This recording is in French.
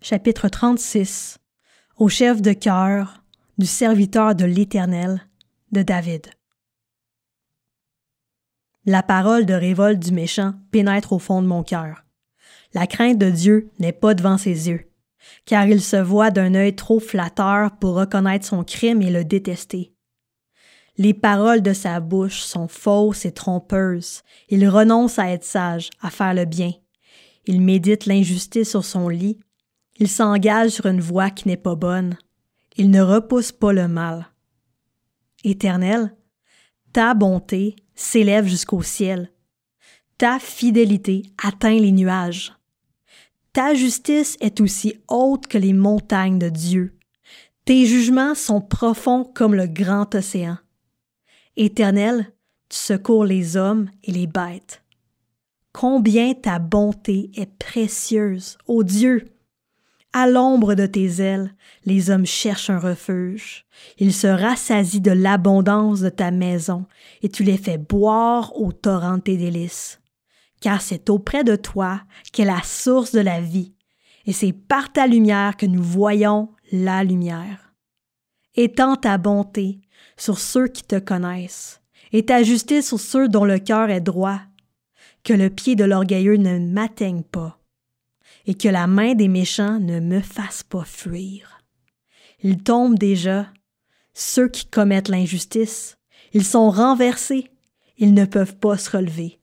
Chapitre 36 Au chef de cœur du serviteur de l'Éternel de David. La parole de révolte du méchant pénètre au fond de mon cœur. La crainte de Dieu n'est pas devant ses yeux, car il se voit d'un œil trop flatteur pour reconnaître son crime et le détester. Les paroles de sa bouche sont fausses et trompeuses. Il renonce à être sage, à faire le bien. Il médite l'injustice sur son lit il s'engage sur une voie qui n'est pas bonne. Il ne repousse pas le mal. Éternel, ta bonté s'élève jusqu'au ciel. Ta fidélité atteint les nuages. Ta justice est aussi haute que les montagnes de Dieu. Tes jugements sont profonds comme le grand océan. Éternel, tu secours les hommes et les bêtes. Combien ta bonté est précieuse, ô Dieu! À l'ombre de tes ailes, les hommes cherchent un refuge. Ils se rassasient de l'abondance de ta maison, et tu les fais boire au torrent de tes délices. Car c'est auprès de toi qu'est la source de la vie, et c'est par ta lumière que nous voyons la lumière. Étends ta bonté sur ceux qui te connaissent, et ta justice sur ceux dont le cœur est droit. Que le pied de l'orgueilleux ne m'atteigne pas et que la main des méchants ne me fasse pas fuir. Ils tombent déjà, ceux qui commettent l'injustice. Ils sont renversés, ils ne peuvent pas se relever.